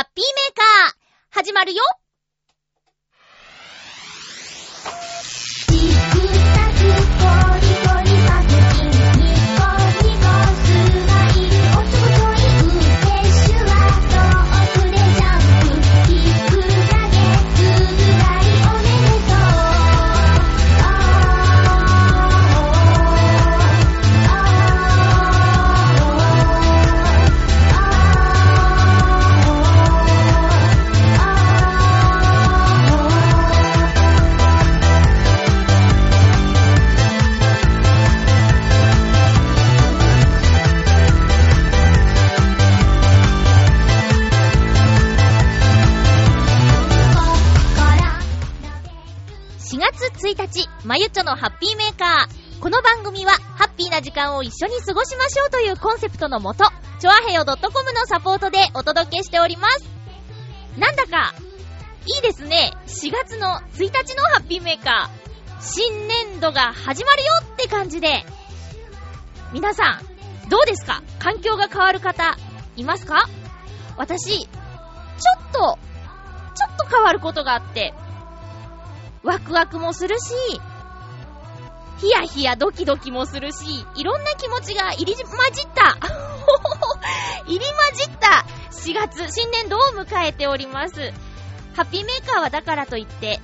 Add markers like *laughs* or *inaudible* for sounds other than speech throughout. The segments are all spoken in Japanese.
ハッピーメーカー、始まるよ。1日、まゆっちょのハッピーメーカー。この番組は、ハッピーな時間を一緒に過ごしましょうというコンセプトのもと、ちょあへよ .com のサポートでお届けしております。なんだか、いいですね。4月の1日のハッピーメーカー。新年度が始まるよって感じで、皆さん、どうですか？環境が変わる方、いますか？私、ちょっと、ちょっと変わることがあって、ワクワクもするし、ヒヤヒヤドキドキもするし、いろんな気持ちが入り混じった *laughs* 入り混じった4月、新年度を迎えております。ハッピーメーカーはだからといって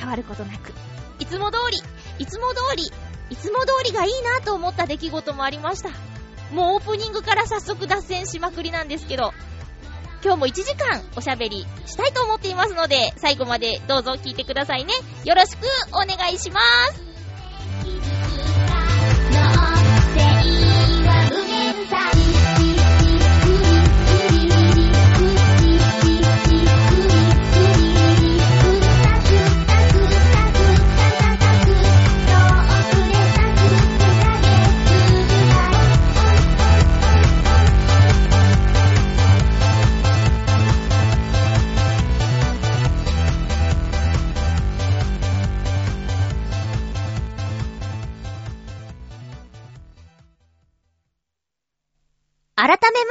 変わることなく、いつも通り、いつも通り、いつも通りがいいなと思った出来事もありました。もうオープニングから早速脱線しまくりなんですけど、今日も1時間おしゃべりしたいと思っていますので、最後までどうぞ聞いてくださいね。よろしくお願いします。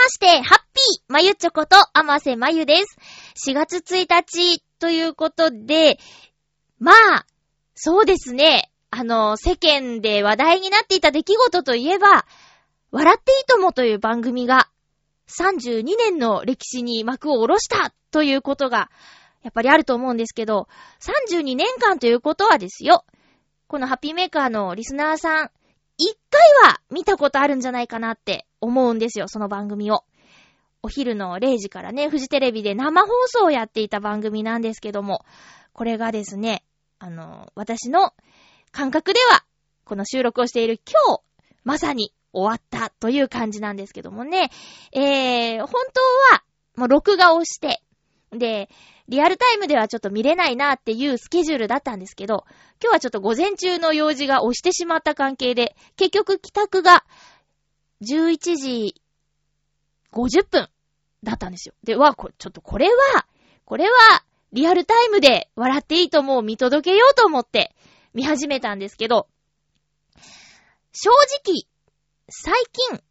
まして、ハッピーまゆちょこと、あませまゆです。4月1日ということで、まあ、そうですね。あの、世間で話題になっていた出来事といえば、笑っていいともという番組が、32年の歴史に幕を下ろしたということが、やっぱりあると思うんですけど、32年間ということはですよ。このハッピーメーカーのリスナーさん、一回は見たことあるんじゃないかなって思うんですよ、その番組を。お昼の0時からね、フジテレビで生放送をやっていた番組なんですけども、これがですね、あの、私の感覚では、この収録をしている今日、まさに終わったという感じなんですけどもね、えー、本当は、もう録画をして、で、リアルタイムではちょっと見れないなっていうスケジュールだったんですけど、今日はちょっと午前中の用事が押してしまった関係で、結局帰宅が11時50分だったんですよ。で、わ、こちょっとこれは、これは、リアルタイムで笑っていいともう見届けようと思って見始めたんですけど、正直、最近、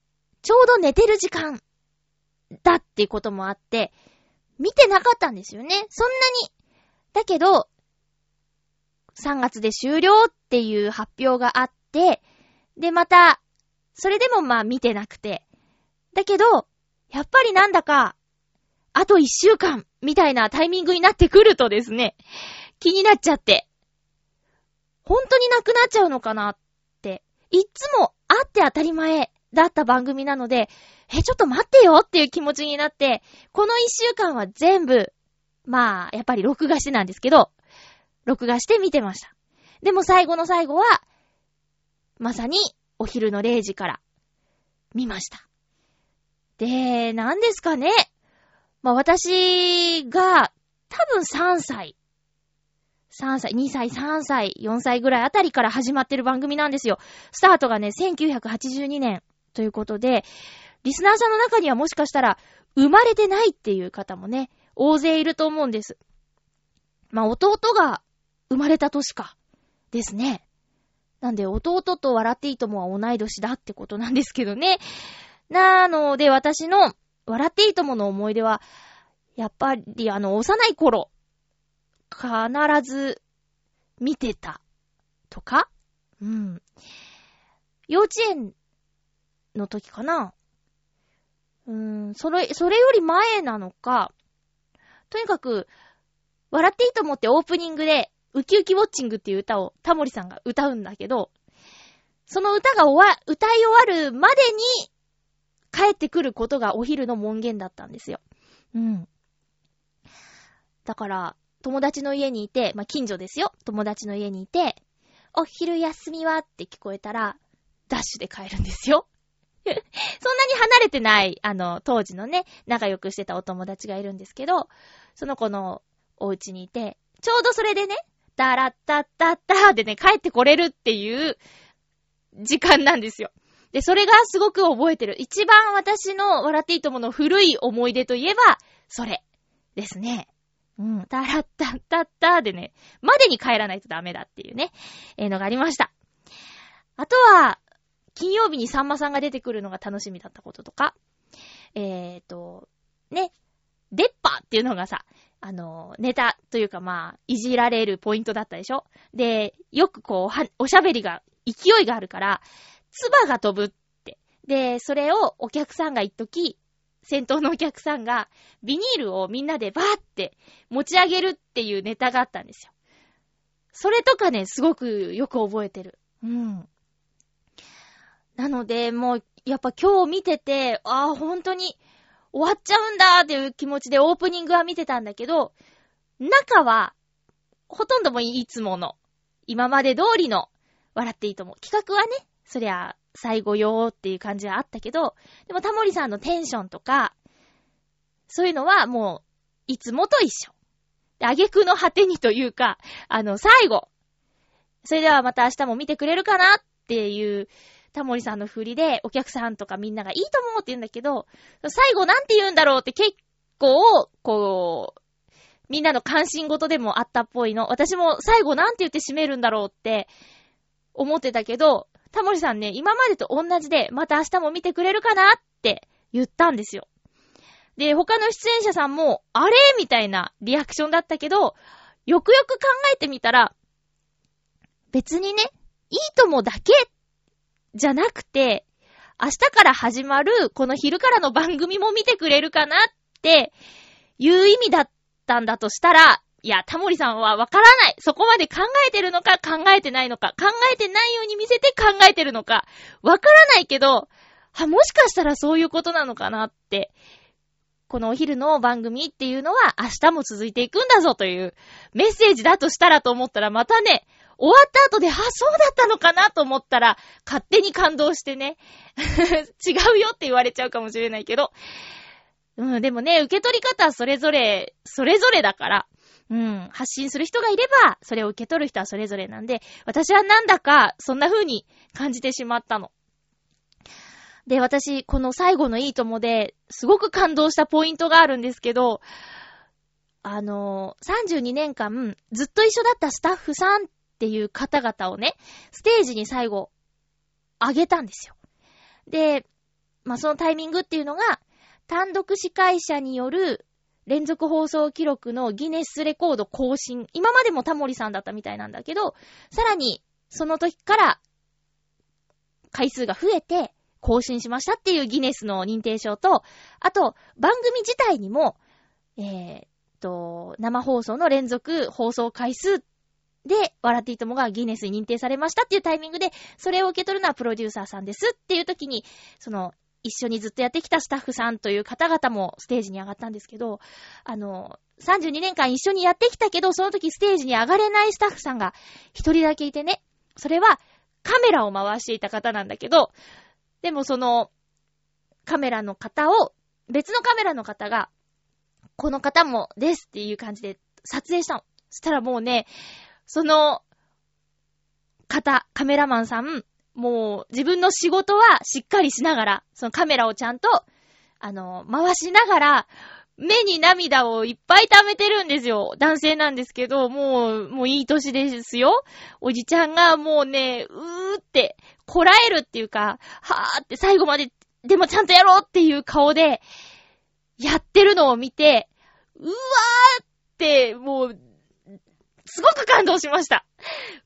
ちょうど寝てる時間だっていうこともあって、見てなかったんですよね。そんなに。だけど、3月で終了っていう発表があって、で、また、それでもまあ見てなくて。だけど、やっぱりなんだか、あと1週間みたいなタイミングになってくるとですね、気になっちゃって。本当になくなっちゃうのかなって、いつもあって当たり前だった番組なので、え、ちょっと待ってよっていう気持ちになって、この一週間は全部、まあ、やっぱり録画してなんですけど、録画して見てました。でも最後の最後は、まさにお昼の0時から見ました。で、何ですかね。まあ私が多分3歳、3歳、2歳、3歳、4歳ぐらいあたりから始まってる番組なんですよ。スタートがね、1982年ということで、リスナーさんの中にはもしかしたら、生まれてないっていう方もね、大勢いると思うんです。まあ、弟が生まれた年か。ですね。なんで、弟と笑っていいともは同い年だってことなんですけどね。なので、私の笑っていいともの思い出は、やっぱりあの、幼い頃、必ず見てたとか？うん。幼稚園の時かな？うーん、それ、それより前なのか、とにかく、笑っていいと思ってオープニングで、ウキウキウォッチングっていう歌をタモリさんが歌うんだけど、その歌が終わ、歌い終わるまでに帰ってくることがお昼の門限だったんですよ。うん。だから、友達の家にいて、まあ、近所ですよ。友達の家にいて、お昼休みはって聞こえたら、ダッシュで帰るんですよ。*laughs* そんなに離れてない、あの、当時のね、仲良くしてたお友達がいるんですけど、その子のお家にいて、ちょうどそれでね、ダラッタッタッターでね、帰ってこれるっていう時間なんですよ。で、それがすごく覚えてる。一番私の笑っていいともの古い思い出といえば、それですね。うん、タラッタッタッタでね、までに帰らないとダメだっていうね、えー、のがありました。あとは、金曜日にさんまさんが出てくるのが楽しみだったこととか、えーと、ね、デッパーっていうのがさ、あの、ネタというかまあ、いじられるポイントだったでしょ？で、よくこう、おしゃべりが、勢いがあるから、唾が飛ぶって。で、それをお客さんが一時、先頭のお客さんが、ビニールをみんなでバーって持ち上げるっていうネタがあったんですよ。それとかね、すごくよく覚えてる。うん。なので、もう、やっぱ今日見てて、ああ、本当に終わっちゃうんだっていう気持ちでオープニングは見てたんだけど、中は、ほとんどもいつもの、今まで通りの、笑っていいと思う。企画はね、そりゃ、最後よーっていう感じはあったけど、でもタモリさんのテンションとか、そういうのはもう、いつもと一緒。で、あげくの果てにというか、あの、最後。それではまた明日も見てくれるかなっていう、タモリさんの振りで、お客さんとかみんながいいと思うって言うんだけど、最後なんて言うんだろうって結構、こう、みんなの関心事でもあったっぽいの。私も最後なんて言って締めるんだろうって思ってたけど、タモリさんね、今までと同じで、また明日も見てくれるかなって言ったんですよ。で、他の出演者さんも、あれみたいなリアクションだったけど、よくよく考えてみたら、別にね、いいともだけ、じゃなくて、明日から始まるこの昼からの番組も見てくれるかなっていう意味だったんだとしたら、いや、タモリさんはわからない。そこまで考えてるのか考えてないのか、考えてないように見せて考えてるのか、わからないけど、は、もしかしたらそういうことなのかなって、このお昼の番組っていうのは明日も続いていくんだぞというメッセージだとしたらと思ったらまたね、終わった後で、あ、そうだったのかなと思ったら、勝手に感動してね、*laughs* 違うよって言われちゃうかもしれないけど、うん、でもね、受け取り方はそれぞれ、それぞれだから、うん、発信する人がいれば、それを受け取る人はそれぞれなんで、私はなんだか、そんな風に感じてしまったの。で、私、この最後のいいともで、すごく感動したポイントがあるんですけど、あの32年間、ずっと一緒だったスタッフさんっていう方々をね、ステージに最後、あげたんですよ。で、まあ、そのタイミングっていうのが、単独司会者による連続放送記録のギネスレコード更新。今までもタモリさんだったみたいなんだけど、さらに、その時から回数が増えて更新しましたっていうギネスの認定証と、あと、番組自体にも、えー、と、生放送の連続放送回数で、笑っていいともがギネスに認定されましたっていうタイミングで、それを受け取るのはプロデューサーさんですっていう時に、その、一緒にずっとやってきたスタッフさんという方々もステージに上がったんですけど、あの、32年間一緒にやってきたけど、その時ステージに上がれないスタッフさんが一人だけいてね、それはカメラを回していた方なんだけど、でもその、カメラの方を、別のカメラの方が、この方もですっていう感じで撮影したの。そしたらもうね、その方、カメラマンさん、もう自分の仕事はしっかりしながら、そのカメラをちゃんと、あの、回しながら、目に涙をいっぱい溜めてるんですよ。男性なんですけど、もう、もういい歳ですよ。おじちゃんがもうね、うーって、こらえるっていうか、はーって最後まで、でもちゃんとやろうっていう顔で、やってるのを見て、うわーって、もう、すごく感動しました。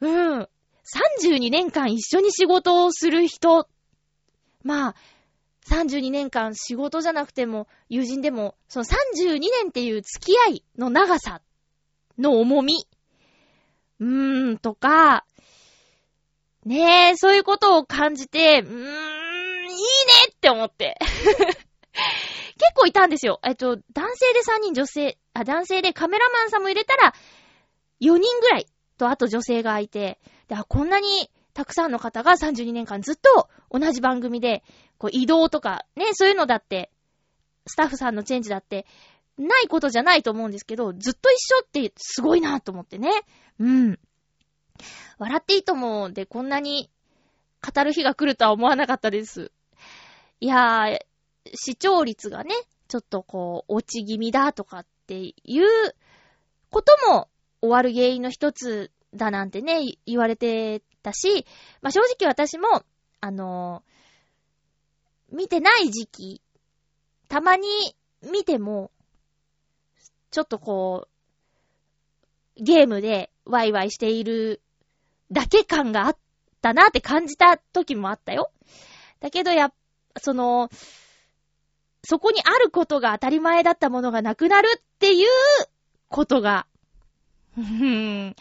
うん。32年間一緒に仕事をする人。まあ、32年間仕事じゃなくても、友人でも、その32年っていう付き合いの長さの重み。うーん、とか、ねえ、そういうことを感じて、うーん、いいねって思って。*laughs* 結構いたんですよ。えっと、男性で3人、女性、あ、男性でカメラマンさんも入れたら、4人ぐらいと、あと女性がいて、で、あ、こんなにたくさんの方が32年間ずっと同じ番組で、こう移動とか、ね、そういうのだって、スタッフさんのチェンジだって、ないことじゃないと思うんですけど、ずっと一緒ってすごいなと思ってね。うん。笑っていいともでこんなに語る日が来るとは思わなかったです。いやー、視聴率がね、ちょっとこう、落ち気味だとかっていうことも終わる原因の一つだなんてね、言われてたし、まあ、正直私も、あのー、見てない時期、たまに見ても、ちょっとこう、ゲームでワイワイしているだけ感があったなって感じた時もあったよ。だけどや、その、そこにあることが当たり前だったものがなくなるっていうことが、*laughs*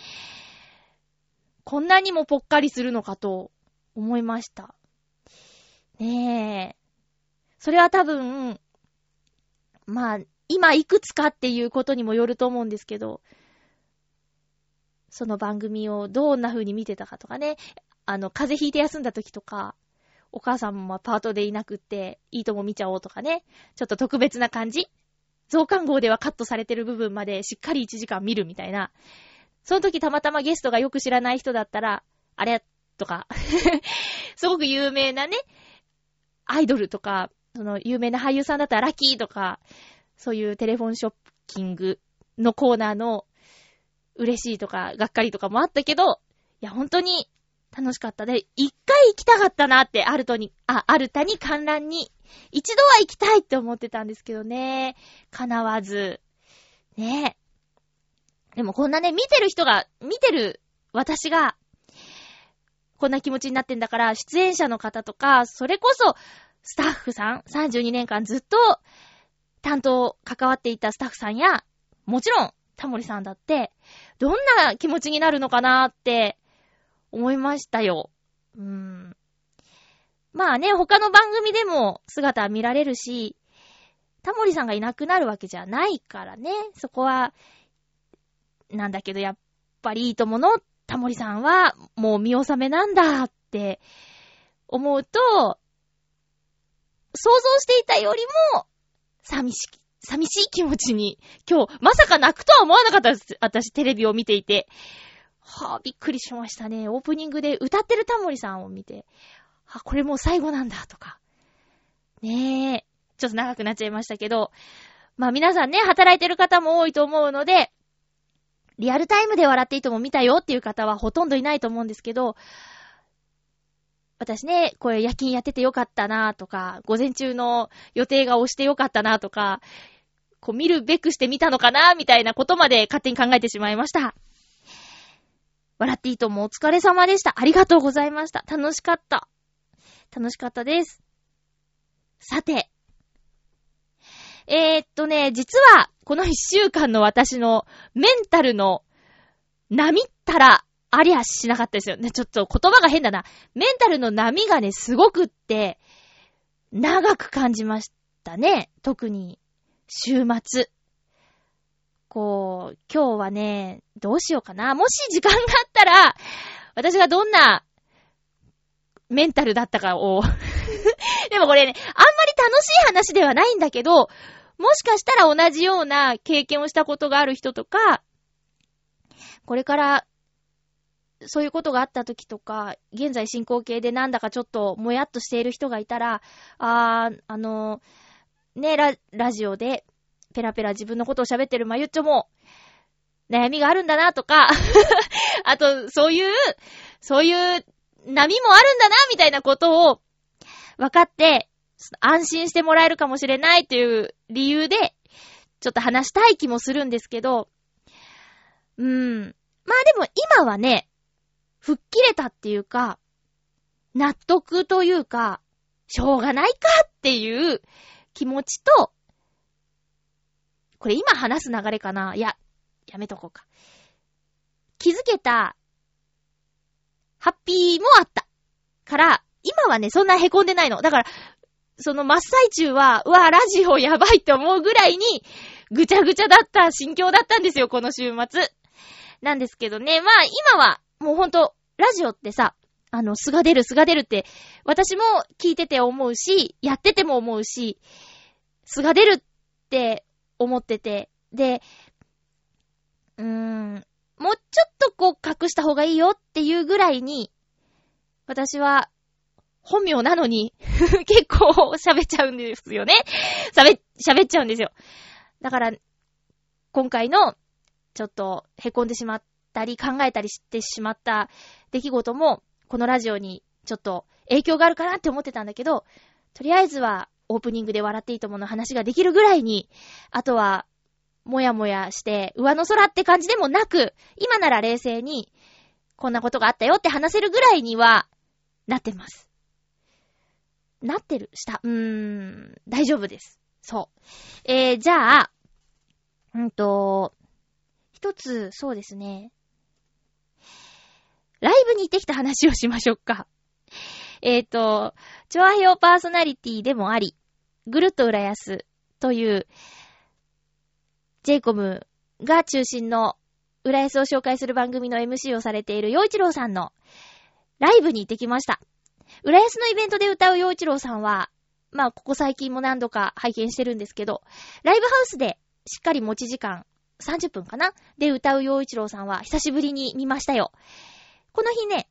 こんなにもぽっかりするのかと思いました。ねえ。それは多分、まあ、今いくつかっていうことにもよると思うんですけど、その番組をどんな風に見てたかとかね、あの、風邪ひいて休んだ時とか、お母さんもパートでいなくって、いいとも見ちゃおうとかね、ちょっと特別な感じ増刊号ではカットされてる部分までしっかり1時間見るみたいな。その時たまたまゲストがよく知らない人だったら、あれ？とか。*laughs* すごく有名なね、アイドルとか、その有名な俳優さんだったらラッキーとか、そういうテレフォンショッキングのコーナーの嬉しいとか、がっかりとかもあったけど、いや、本当に楽しかった。で、一回行きたかったなって、アルトに、あ、アルタに観覧に、一度は行きたいって思ってたんですけどね、叶わず。ねでもこんなね、見てる人が、見てる私が、こんな気持ちになってんだから、出演者の方とか、それこそ、スタッフさん、32年間ずっと、担当、関わっていたスタッフさんや、もちろん、タモリさんだって、どんな気持ちになるのかなって思いましたよ。うーん。まあね、他の番組でも姿見られるし、タモリさんがいなくなるわけじゃないからね。そこは、なんだけど、やっぱりいいともの？タモリさんはもう見納めなんだって思うと、想像していたよりも寂し寂しい気持ちに、今日、まさか泣くとは思わなかったです。私、テレビを見ていて。はぁ、あ、びっくりしましたね。オープニングで歌ってるタモリさんを見て、はぁ、これもう最後なんだ、とか。ねえ。ちょっと長くなっちゃいましたけど、まあ皆さんね、働いてる方も多いと思うので、リアルタイムで笑っていいとも見たよっていう方はほとんどいないと思うんですけど、私ね、これ夜勤やっててよかったなとか、午前中の予定が押してよかったなとか、こう見るべくしてみたのかなみたいなことまで勝手に考えてしまいました。笑っていいともお疲れ様でした。ありがとうございました。楽しかった。楽しかったです。さて。えー、っとね、実は、この一週間の私のメンタルの波ったらありゃしなかったですよね。ちょっと言葉が変だな。メンタルの波がね、すごくって、長く感じましたね。特に週末。こう、今日はね、どうしようかな。もし時間があったら、私がどんなメンタルだったかを。*laughs* でもこれね、あんまり楽しい話ではないんだけど、もしかしたら同じような経験をしたことがある人とか、これからそういうことがあった時とか、現在進行形でなんだかちょっともやっとしている人がいたら、あー、あのね、ラ、ラジオで、ペラペラ自分のことを喋ってるまゆっちょも、悩みがあるんだなとか *laughs* あと、そういう、そういう波もあるんだな、みたいなことを分かって、安心してもらえるかもしれないという理由で、ちょっと話したい気もするんですけど、うーん。まあでも今はね、吹っ切れたっていうか、納得というか、しょうがないかっていう気持ちと、これ今話す流れかないや、やめとこうか。気づけた、ハッピーもあった。から、今はね、そんな凹んでないの。だから、その真っ最中は、うわ、ラジオやばいって思うぐらいに、ぐちゃぐちゃだった心境だったんですよ、この週末。なんですけどね、まあ今は、もうほんと、ラジオってさ、あの、素が出る、素が出るって、私も聞いてて思うし、やってても思うし、素が出るって思ってて、で、うーん、もうちょっとこう隠した方がいいよっていうぐらいに、私は本名なのに *laughs* 結構喋っちゃうんですよね。喋、喋っちゃうんですよ。だから、今回の、ちょっと、凹んでしまったり、考えたりしてしまった出来事も、このラジオに、ちょっと、影響があるかなって思ってたんだけど、とりあえずは、オープニングで笑っていいともの話ができるぐらいに、あとは、もやもやして、上の空って感じでもなく、今なら冷静に、こんなことがあったよって話せるぐらいには、なってます。なってる？した。うーん、大丈夫です。そう。えー、じゃあ、うんと、一つ、そうですね。ライブに行ってきた話をしましょうか。*laughs* えっ、ー、と、チョアヘオパーソナリティでもあり、ぐるっと浦安という、ジェイコムが中心の浦安を紹介する番組の MC をされている洋一郎さんのライブに行ってきました。浦安のイベントで歌う洋一郎さんは、まあ、ここ最近も何度か拝見してるんですけど、ライブハウスでしっかり持ち時間30分かなで歌う洋一郎さんは久しぶりに見ましたよ。この日ね、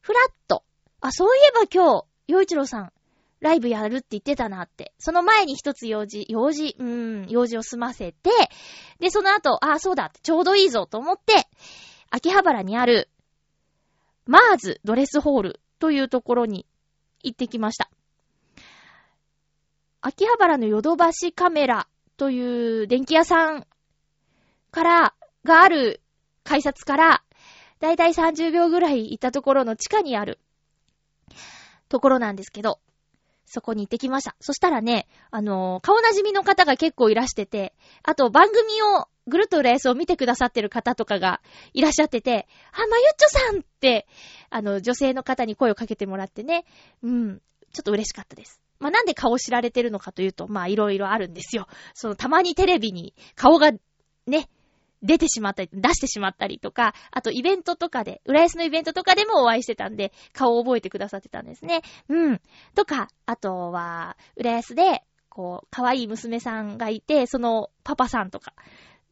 ふらっと、あ、そういえば今日、洋一郎さん、ライブやるって言ってたなって。その前に一つ用事、用事、うーん、用事を済ませて、で、その後、ああ、そうだ、ちょうどいいぞと思って、秋葉原にある、マーズドレスホールというところに行ってきました。秋葉原のヨドバシカメラという電気屋さんから、がある改札から、だいたい30秒ぐらい行ったところの地下にあるところなんですけど、そこに行ってきました。そしたらね、あのー、顔なじみの方が結構いらしてて、あと番組をぐるっとレースを見てくださってる方とかがいらっしゃってて、あ、まゆっちょさんって、あの、女性の方に声をかけてもらってね、うん、ちょっと嬉しかったです。まあ、なんで顔知られてるのかというと、まあ、いろいろあるんですよ。その、たまにテレビに顔が、ね、出てしまったり、出してしまったりとか、あとイベントとかで、浦安のイベントとかでもお会いしてたんで、顔を覚えてくださってたんですね。うん。とか、あとは、浦安で、こう、可愛い娘さんがいて、そのパパさんとか、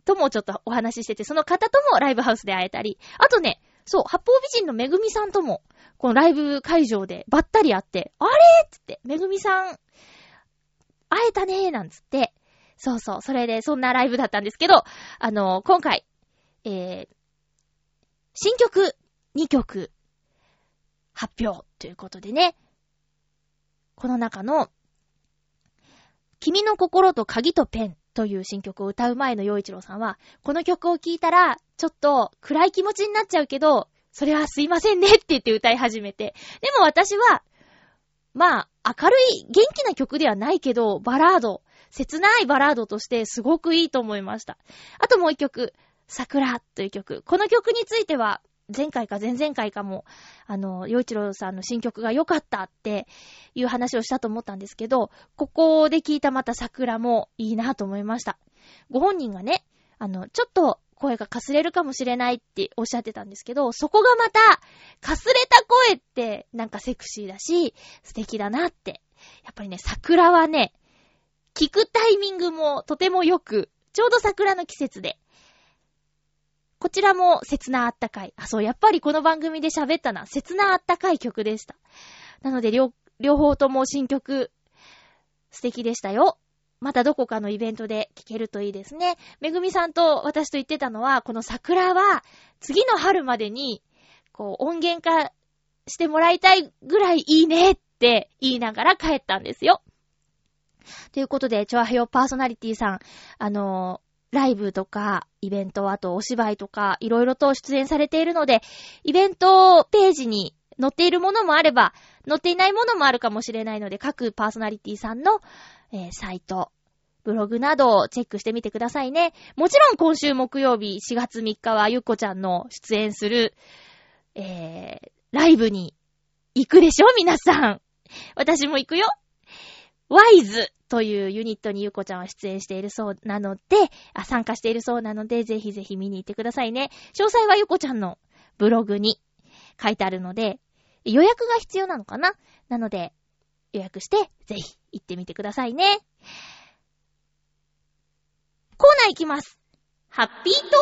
ともちょっとお話ししてて、その方ともライブハウスで会えたり、あとね、そう、八方美人のめぐみさんとも、このライブ会場でばったり会って、あれつって、めぐみさん、会えたねーなんつって、そうそう、それでそんなライブだったんですけど、あの、今回、えー、新曲2曲発表ということでね、この中の、君の心と鍵とペンという新曲を歌う前の洋一郎さんは、この曲を聴いたら、ちょっと暗い気持ちになっちゃうけど、それはすいませんねって言って歌い始めて。でも私は、まあ、明るい、元気な曲ではないけど、バラード、切ないバラードとしてすごくいいと思いました。あともう一曲、桜という曲。この曲については、前回か前々回かも、あの、洋一郎さんの新曲が良かったっていう話をしたと思ったんですけど、ここで聞いたまた桜もいいなと思いました。ご本人がね、あの、ちょっと声がかすれるかもしれないっておっしゃってたんですけど、そこがまた、かすれた声ってなんかセクシーだし、素敵だなって。やっぱりね、桜はね、聞くタイミングもとてもよく、ちょうど桜の季節で、こちらも切なあったかい。あ、そう、やっぱりこの番組で喋ったな。切なあったかい曲でした。なので、両、両方とも新曲、素敵でしたよ。またどこかのイベントで聴けるといいですね。めぐみさんと私と言ってたのは、この桜は、次の春までに、こう、音源化してもらいたいぐらいいいねって言いながら帰ったんですよ。ということで、チョアヘヨパーソナリティさん、あのー、ライブとか、イベント、あとお芝居とか、いろいろと出演されているので、イベントページに載っているものもあれば、載っていないものもあるかもしれないので、各パーソナリティさんの、えー、サイト、ブログなどをチェックしてみてくださいね。もちろん今週木曜日4月3日はゆっこちゃんの出演する、えー、ライブに行くでしょ？皆さん。私も行くよ。ワイズというユニットにゆっこちゃんは出演しているそうなので、あ、参加しているそうなので、ぜひぜひ見に行ってくださいね。詳細はゆっこちゃんのブログに書いてあるので、予約が必要なのかな？なので、予約して、ぜひ行ってみてくださいね。コーナー行きます。ハッピートーク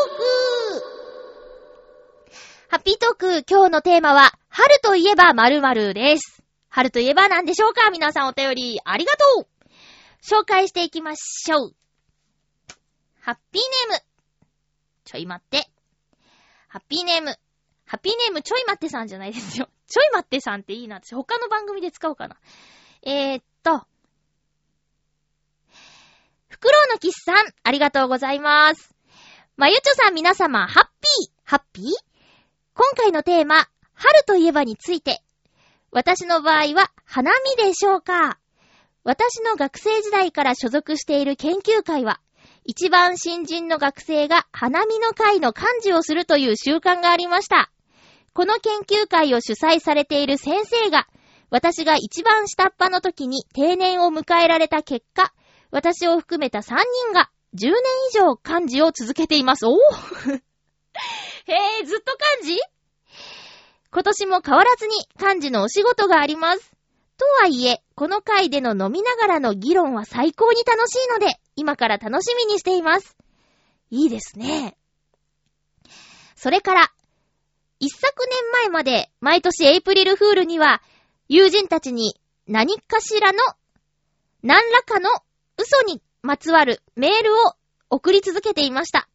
ハッピートーク、今日のテーマは、春といえば〇〇です。春といえば何でしょうか？皆さんお便りありがとう紹介していきましょう。ハッピーネーム。ちょい待って。ハッピーネーム。ハッピーネームちょい待ってさんじゃないですよ。*laughs* ちょい待ってさんっていいな。私他の番組で使おうかな。えー、っと。フクロウのキスさん、ありがとうございます。まゆちょさん皆様、ハッピー、ハッピー？今回のテーマ、春といえばについて。私の場合は、花見でしょうか私の学生時代から所属している研究会は、一番新人の学生が花見の会の幹事をするという習慣がありました。この研究会を主催されている先生が、私が一番下っ端の時に定年を迎えられた結果、私を含めた3人が10年以上漢字を続けています。おぉ *laughs* へえ、ずっと漢字今年も変わらずに漢字のお仕事があります。とはいえ、この回での飲みながらの議論は最高に楽しいので、今から楽しみにしています。いいですね。それから、一昨年前まで毎年エイプリルフールには、友人たちに何かしらの、何らかの嘘にまつわるメールを送り続けていました。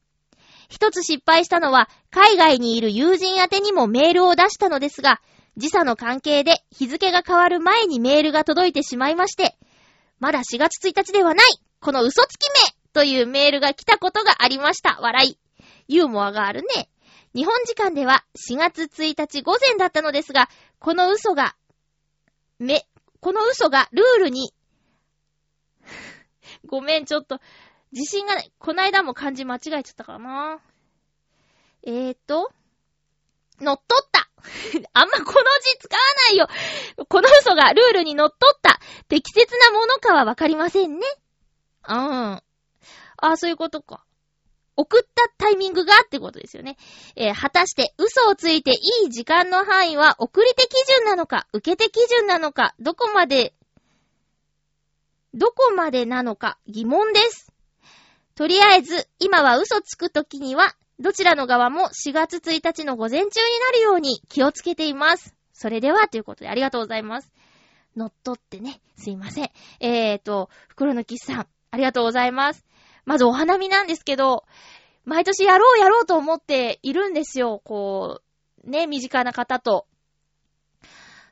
一つ失敗したのは、海外にいる友人宛にもメールを出したのですが、時差の関係で日付が変わる前にメールが届いてしまいまして、まだ4月1日ではないこの嘘つきめというメールが来たことがありました。笑い。ユーモアがあるね。日本時間では4月1日午前だったのですが、この嘘が、め、この嘘がルールにごめん、ちょっと、自信がない。こないだも漢字間違えちゃったかな。えーと、乗っ取った *laughs* あんまこの字使わないよこの嘘がルールに乗っ取った適切なものかはわかりませんね。うん。ああ、そういうことか。送ったタイミングがってことですよね。えー、果たして嘘をついていい時間の範囲は送り手基準なのか、受け手基準なのか、どこまでどこまでなのか疑問です。とりあえず、今は嘘つくときには、どちらの側も4月1日の午前中になるように気をつけています。それでは、ということでありがとうございます。乗っ取ってね、すいません。えーと、袋のキスさん、ありがとうございます。まずお花見なんですけど、毎年やろうやろうと思っているんですよ。こう、ね、身近な方と。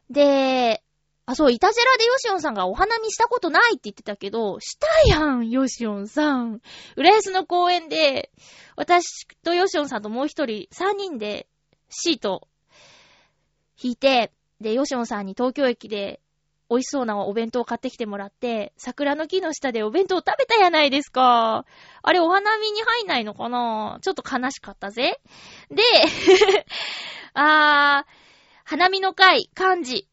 で、あ、そう、イタジェラでヨシオンさんがお花見したことないって言ってたけど、したやん、ヨシオンさん。浦安の公園で、私とヨシオンさんともう一人、三人でシート引いて、で、ヨシオンさんに東京駅で美味しそうなお弁当を買ってきてもらって、桜の木の下でお弁当を食べたやないですか。あれお花見に入んないのかなちょっと悲しかったぜ。で、*laughs* あー、花見の会、漢字。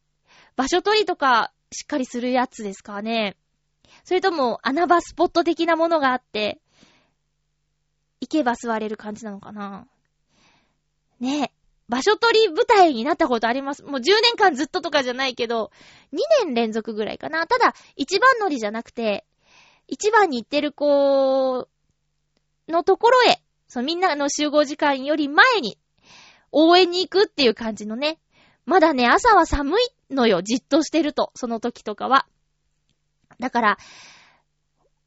場所取りとかしっかりするやつですかね。それとも穴場スポット的なものがあって、行けば座れる感じなのかな。ねえ。場所取り舞台になったことあります。もう10年間ずっととかじゃないけど、2年連続ぐらいかな。ただ、一番乗りじゃなくて、一番に行ってる子のところへ、そう、みんなの集合時間より前に、応援に行くっていう感じのね。まだね、朝は寒いのよ、じっとしてると、その時とかは。だから、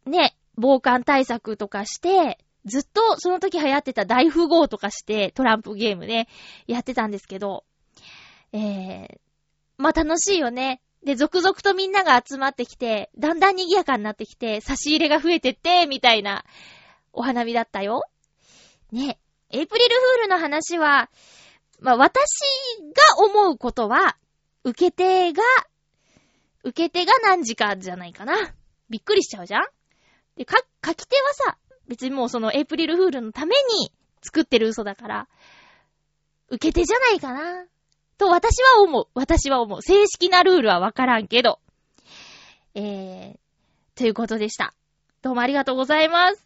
ね、防寒対策とかして、ずっとその時流行ってた大富豪とかしてトランプゲームね、やってたんですけど、えー、まあ楽しいよね。で、続々とみんなが集まってきて、だんだん賑やかになってきて、差し入れが増えてって、みたいなお花見だったよ。ね。エイプリルフールの話は、まあ、私が思うことは、受け手が、受け手が何時かじゃないかな。びっくりしちゃうじゃんで、か、書き手はさ、別にもうそのエイプリルフールのために作ってる嘘だから、受け手じゃないかな。と私は思う。私は思う。正式なルールはわからんけど。えー、ということでした。どうもありがとうございます。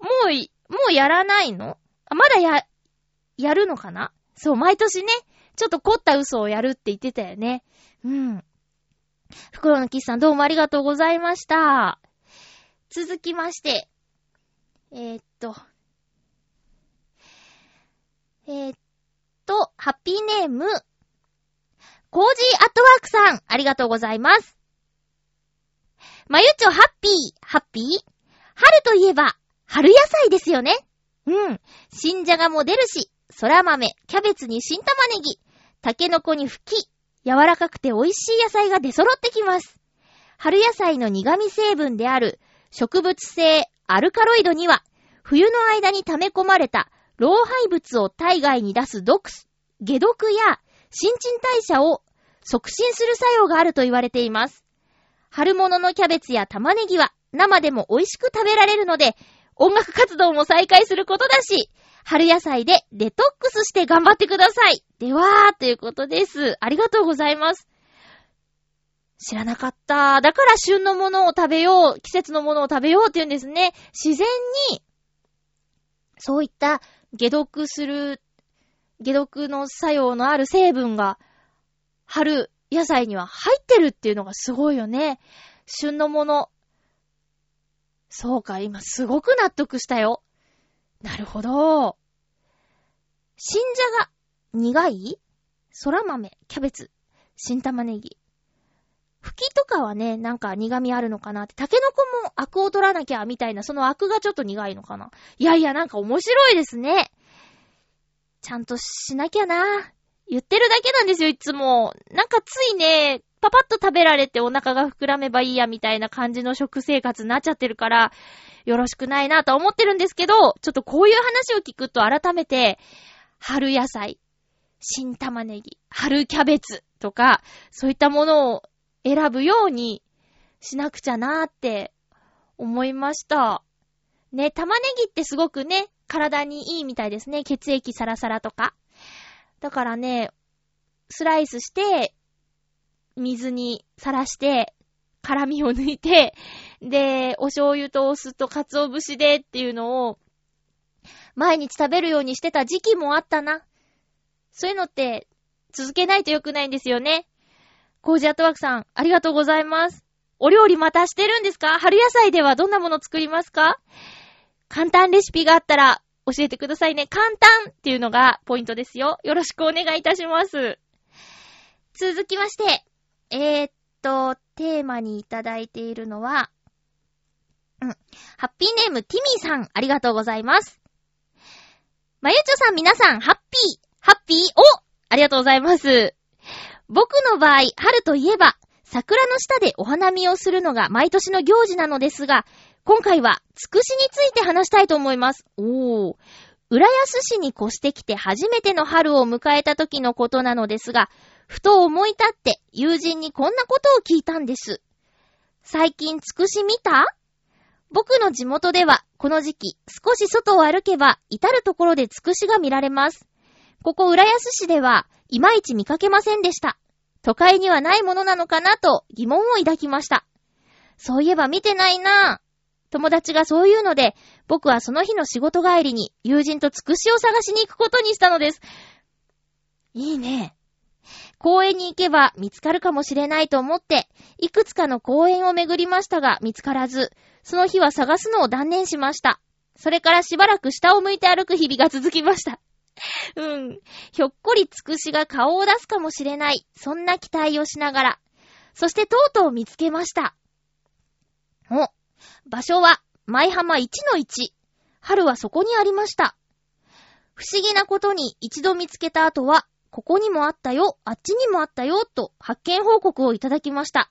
もう、もうやらないの？あ、まだや、やるのかな？そう、毎年ね、ちょっと凝った嘘をやるって言ってたよね。うん。袋のキスさんどうもありがとうございました。続きまして、えー、っと、えー、っと、ハッピーネーム、コージーアットワークさん、ありがとうございます。まゆちょハッピー、ハッピー？春といえば、春野菜ですよね。うん。新じゃがも出るし、空豆、キャベツに新玉ねぎ、タケノコにフキ、柔らかくて美味しい野菜が出揃ってきます。春野菜の苦味成分である植物性アルカロイドには、冬の間に溜め込まれた老廃物を体外に出す毒、解毒や新陳代謝を促進する作用があると言われています。春物のキャベツや玉ねぎは生でも美味しく食べられるので、音楽活動も再開することだし、春野菜でデトックスして頑張ってください。では、ということです。ありがとうございます。知らなかった。だから旬のものを食べよう、季節のものを食べようって言うんですね。自然に、そういった解毒する、解毒の作用のある成分が、春野菜には入ってるっていうのがすごいよね。旬のもの。そうか、今すごく納得したよ。なるほど。新じゃが、苦い？空豆、キャベツ、新玉ねぎ。吹きとかはね、なんか苦味あるのかなって。タケノコもアクを取らなきゃ、みたいな、そのアクがちょっと苦いのかな。いやいや、なんか面白いですね。ちゃんとしなきゃな。言ってるだけなんですよ、いつも。なんかついね、パパッと食べられてお腹が膨らめばいいや、みたいな感じの食生活になっちゃってるから、よろしくないなと思ってるんですけど、ちょっとこういう話を聞くと改めて、春野菜、新玉ねぎ、春キャベツとか、そういったものを選ぶようにしなくちゃなーって思いました。ね、玉ねぎってすごくね、体にいいみたいですね。血液サラサラとか。だからね、スライスして、水にさらして、辛みを抜いて、で、お醤油とお酢と鰹節でっていうのを、毎日食べるようにしてた時期もあったな。そういうのって、続けないと良くないんですよね。コージアットワークさん、ありがとうございます。お料理またしてるんですか？春野菜ではどんなもの作りますか？簡単レシピがあったら教えてくださいね。簡単っていうのがポイントですよ。よろしくお願いいたします。続きまして、えー、っと、テーマにいただいているのは、うん。ハッピーネームティミーさん、ありがとうございます。まゆちょさん皆さん、ハッピー、ハッピー、おありがとうございます。僕の場合、春といえば、桜の下でお花見をするのが毎年の行事なのですが、今回は、つくしについて話したいと思います。おー。浦安市に越してきて初めての春を迎えた時のことなのですが、ふと思い立って友人にこんなことを聞いたんです。最近つくし見た？僕の地元では、この時期、少し外を歩けば、至るところでつくしが見られます。ここ浦安市では、いまいち見かけませんでした。都会にはないものなのかなと疑問を抱きました。そういえば見てないなぁ。友達がそう言うので、僕はその日の仕事帰りに友人とつくしを探しに行くことにしたのです。いいね。公園に行けば見つかるかもしれないと思って、いくつかの公園を巡りましたが見つからず、その日は探すのを断念しました。それからしばらく下を向いて歩く日々が続きました。うん。ひょっこりつくしが顔を出すかもしれない。そんな期待をしながら。そしてとうとう見つけました。お、場所は、舞浜1の1。春はそこにありました。不思議なことに一度見つけた後は、ここにもあったよ、あっちにもあったよ、と発見報告をいただきました。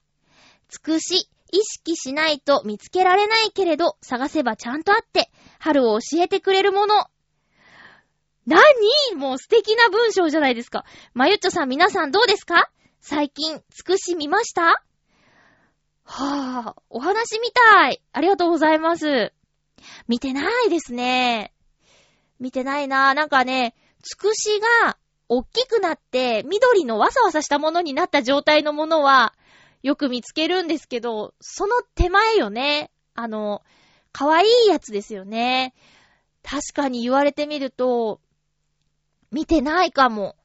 つくし、意識しないと見つけられないけれど、探せばちゃんとあって、春を教えてくれるもの。なにもう素敵な文章じゃないですか。まゆっちょさん皆さんどうですか？最近、つくし見ました？はぁ、お話みたい。ありがとうございます。見てないですね。見てないなぁなんかね、つくしが、おっきくなって、緑のわさわさしたものになった状態のものは、よく見つけるんですけど、その手前よね。あの、かわいいやつですよね。確かに言われてみると、見てないかも。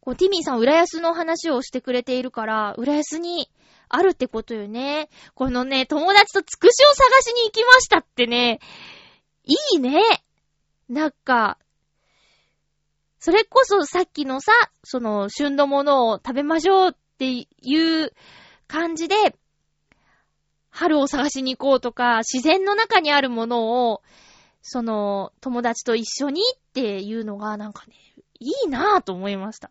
こう、ティミーさん、浦安の話をしてくれているから、浦安にあるってことよね。このね、友達とつくしを探しに行きましたってね、いいね。なんか、それこそさっきのさ、その、旬のものを食べましょうっていう感じで、春を探しに行こうとか、自然の中にあるものを、その、友達と一緒にっていうのがなんかね、いいなぁと思いました。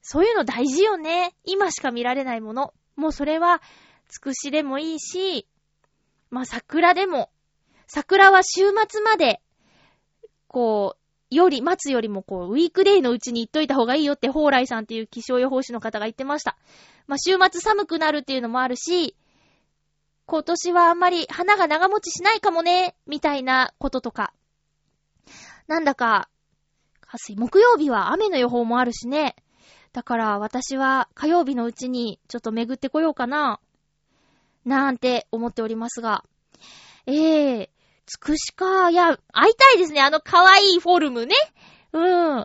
そういうの大事よね。今しか見られないもの。もうそれは、つくしでもいいし、まあ、桜でも。桜は週末まで、こう、より、待つよりもこう、ウィークデイのうちに行っといた方がいいよって、蓬莱さんっていう気象予報士の方が言ってました。まあ、週末寒くなるっていうのもあるし、今年はあんまり花が長持ちしないかもね、みたいなこととか。なんだか、木曜日は雨の予報もあるしね。だから私は火曜日のうちにちょっと巡ってこようかな。なんて思っておりますが。ええー、つくしか、いや、会いたいですね。あの可愛いフォルムね。うん。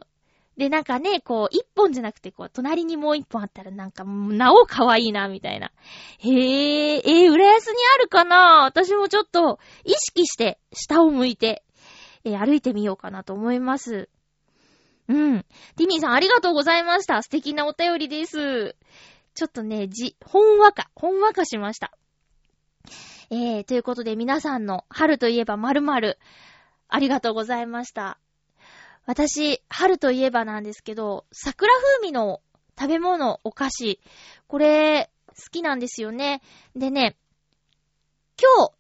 で、なんかね、こう、一本じゃなくて、こう、隣にもう一本あったら、なんか、なお可愛いな、みたいな。へえ、えー、浦安にあるかな？私もちょっと、意識して、下を向いて、えー、歩いてみようかなと思います。うん。ティミーさんありがとうございました。素敵なお便りです。ちょっとね、じ、ほんわか、ほんわかしました。えー、ということで皆さんの春といえば〇〇、ありがとうございました。私、春といえばなんですけど、桜風味の食べ物、お菓子、これ、好きなんですよね。でね、今日、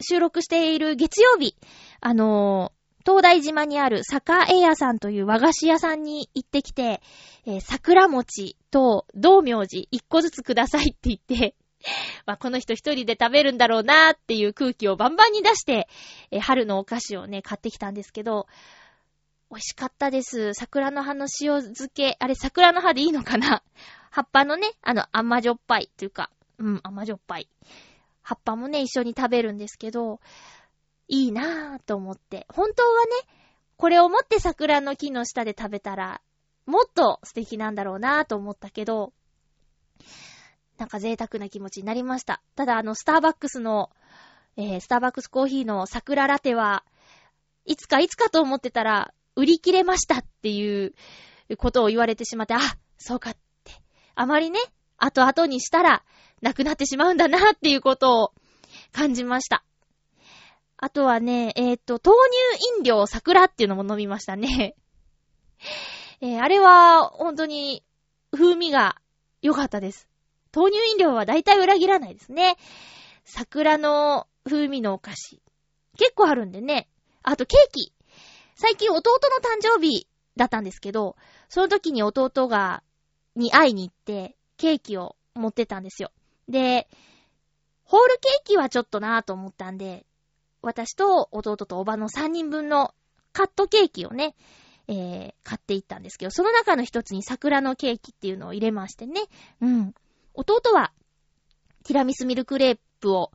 収録している月曜日、あの東大島にある坂江屋さんという和菓子屋さんに行ってきて、えー、桜餅と道明寺一個ずつくださいって言って、*laughs* まあ、この人一人で食べるんだろうなーっていう空気をバンバンに出して、え、春のお菓子をね、買ってきたんですけど、美味しかったです。桜の葉の塩漬け。あれ、桜の葉でいいのかな？*laughs* 葉っぱのね、あの、甘じょっぱいというか、うん、甘じょっぱい。葉っぱもね、一緒に食べるんですけど、いいなぁと思って。本当はね、これを持って桜の木の下で食べたら、もっと素敵なんだろうなぁと思ったけど、なんか贅沢な気持ちになりました。ただあの、スターバックスの、えー、スターバックスコーヒーの桜ラテは、いつかいつかと思ってたら、売り切れましたっていうことを言われてしまって、あ、そうかって。あまりね、後々にしたら、なくなってしまうんだなっていうことを感じました。あとはね、えっ、ー、と、豆乳飲料桜っていうのも飲みましたね。えー、あれは、本当に、風味が良かったです。豆乳飲料は大体裏切らないですね。桜の風味のお菓子。結構あるんでね。あとケーキ。最近弟の誕生日だったんですけど、その時に弟が、に会いに行って、ケーキを持ってたんですよ。で、ホールケーキはちょっとなぁと思ったんで、私と弟とおばの3人分のカットケーキをね、えー、買っていったんですけど、その中の一つに桜のケーキっていうのを入れましてね。うん。弟は、ティラミスミルクレープを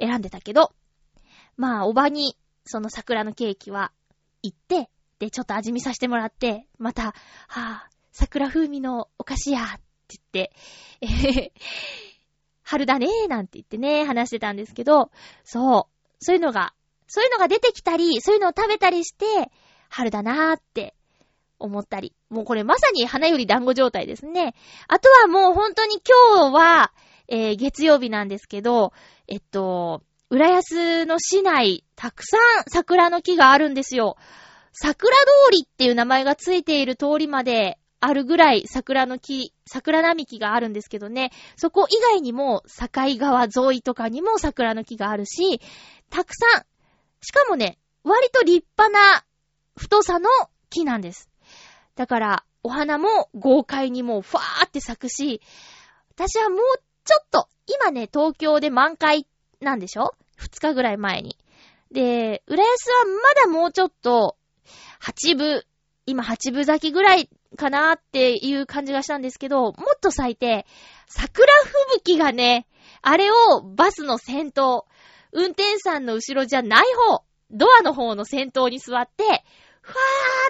選んでたけど、まあ、おばに、その桜のケーキは、行って、で、ちょっと味見させてもらって、また、はぁ、あ、桜風味のお菓子や、って言って、えー、春だねーなんて言ってね、話してたんですけど、そう、そういうのが、そういうのが出てきたり、そういうのを食べたりして、春だなーって思ったり。もうこれまさに花より団子状態ですね。あとはもう本当に今日は、えー、月曜日なんですけど、えっと、浦安の市内、たくさん桜の木があるんですよ。桜通りっていう名前がついている通りまであるぐらい桜の木、桜並木があるんですけどね、そこ以外にも境川沿いとかにも桜の木があるし、たくさん、しかもね、割と立派な太さの木なんです。だから、お花も豪快にもうファーって咲くし、私はもうちょっと、今ね、東京で満開なんでしょ ?2 日ぐらい前に。で、浦安はまだもうちょっと、八分、今八分咲きぐらいかなっていう感じがしたんですけど、もっと咲いて、桜吹雪がね、あれをバスの先頭、運転さんの後ろじゃない方、ドアの方の先頭に座って、ふわ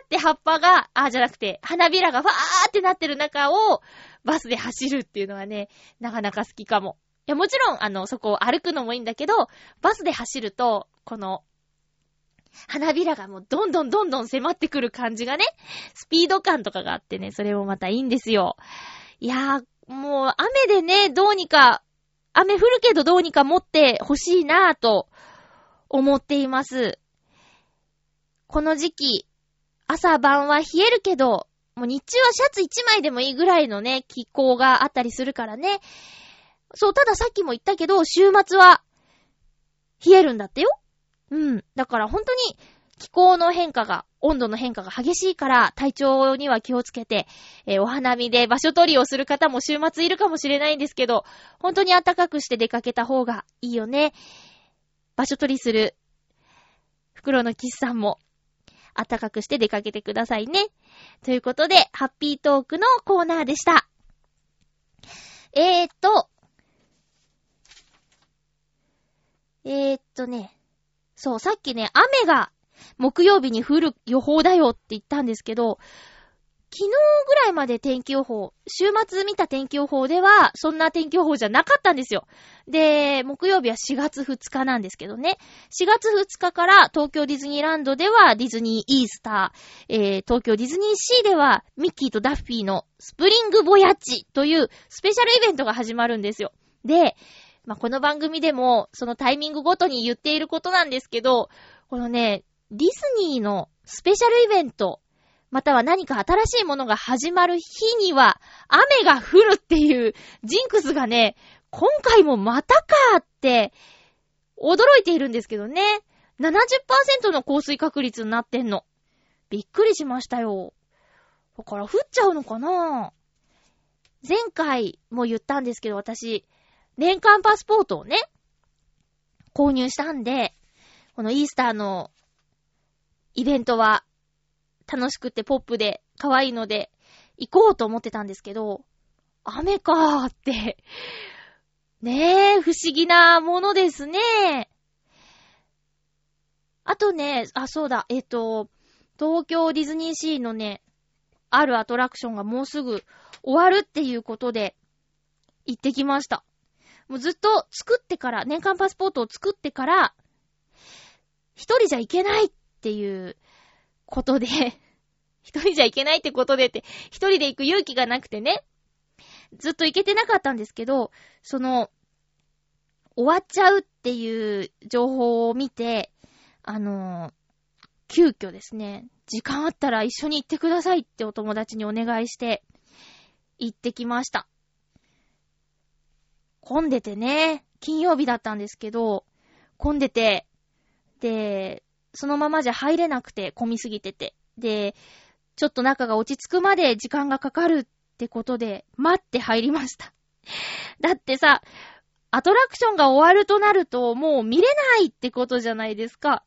ーって葉っぱが、あ、じゃなくて、花びらがふわーってなってる中を、バスで走るっていうのはね、なかなか好きかも。いや、もちろん、あの、そこを歩くのもいいんだけど、バスで走ると、この、花びらがもうどんどんどんどん迫ってくる感じがね、スピード感とかがあってね、それもまたいいんですよ。いやー、もう雨でね、どうにか、雨降るけどどうにか持ってほしいなぁと思っています。この時期、朝晩は冷えるけど、もう日中はシャツ1枚でもいいぐらいのね、気候があったりするからね。そう、たださっきも言ったけど、週末は冷えるんだってよ。うん。だから本当に気候の変化が、温度の変化が激しいから、体調には気をつけて、えー、お花見で場所取りをする方も週末いるかもしれないんですけど、本当に暖かくして出かけた方がいいよね。場所取りする、袋のキスさんも、暖かくして出かけてくださいね。ということで、ハッピートークのコーナーでした。えーと、えーとね、そう、さっきね、雨が木曜日に降る予報だよって言ったんですけど、昨日ぐらいまで天気予報、週末見た天気予報では、そんな天気予報じゃなかったんですよ。で、木曜日は4月2日なんですけどね。4月2日から東京ディズニーランドではディズニーイースター、えー、東京ディズニーシーではミッキーとダッフィーのスプリングボヤッチというスペシャルイベントが始まるんですよ。で、まあ、この番組でも、そのタイミングごとに言っていることなんですけど、このね、ディズニーのスペシャルイベント、または何か新しいものが始まる日には、雨が降るっていうジンクスがね、今回もまたかって、驚いているんですけどね。70%の降水確率になってんの。びっくりしましたよ。だから降っちゃうのかな前回も言ったんですけど、私、年間パスポートをね、購入したんで、このイースターのイベントは楽しくてポップで可愛いので行こうと思ってたんですけど、雨かーって、*laughs* ねえ、不思議なものですね。あとね、あ、そうだ、えっと、東京ディズニーシーのね、あるアトラクションがもうすぐ終わるっていうことで、行ってきました。もうずっと作ってから、年間パスポートを作ってから、一人じゃいけないっていうことで *laughs* 一人じゃいけないってことでって、一人で行く勇気がなくてね、ずっと行けてなかったんですけど、その、終わっちゃうっていう情報を見て、あの急遽ですね、時間あったら一緒に行ってくださいってお友達にお願いして、行ってきました。混んでてね、金曜日だったんですけど、混んでて、で、そのままじゃ入れなくて、混みすぎてて。で、ちょっと中が落ち着くまで時間がかかるってことで、待って入りました。*laughs* だってさ、アトラクションが終わるとなると、もう見れないってことじゃないですか。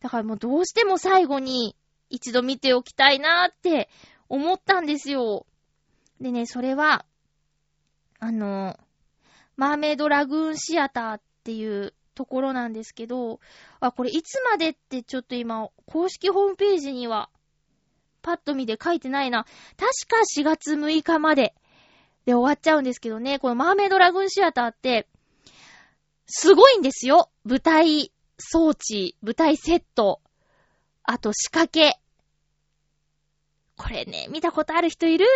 だからもうどうしても最後に一度見ておきたいなーって思ったんですよ。でね、それは、あの、マーメイドラグーンシアターっていうところなんですけど、あ、これいつまでってちょっと今、公式ホームページには、パッと見で書いてないな。確か4月6日までで終わっちゃうんですけどね、このマーメイドラグンシアターって、すごいんですよ。舞台装置、舞台セット、あと仕掛け。これね、見たことある人いる？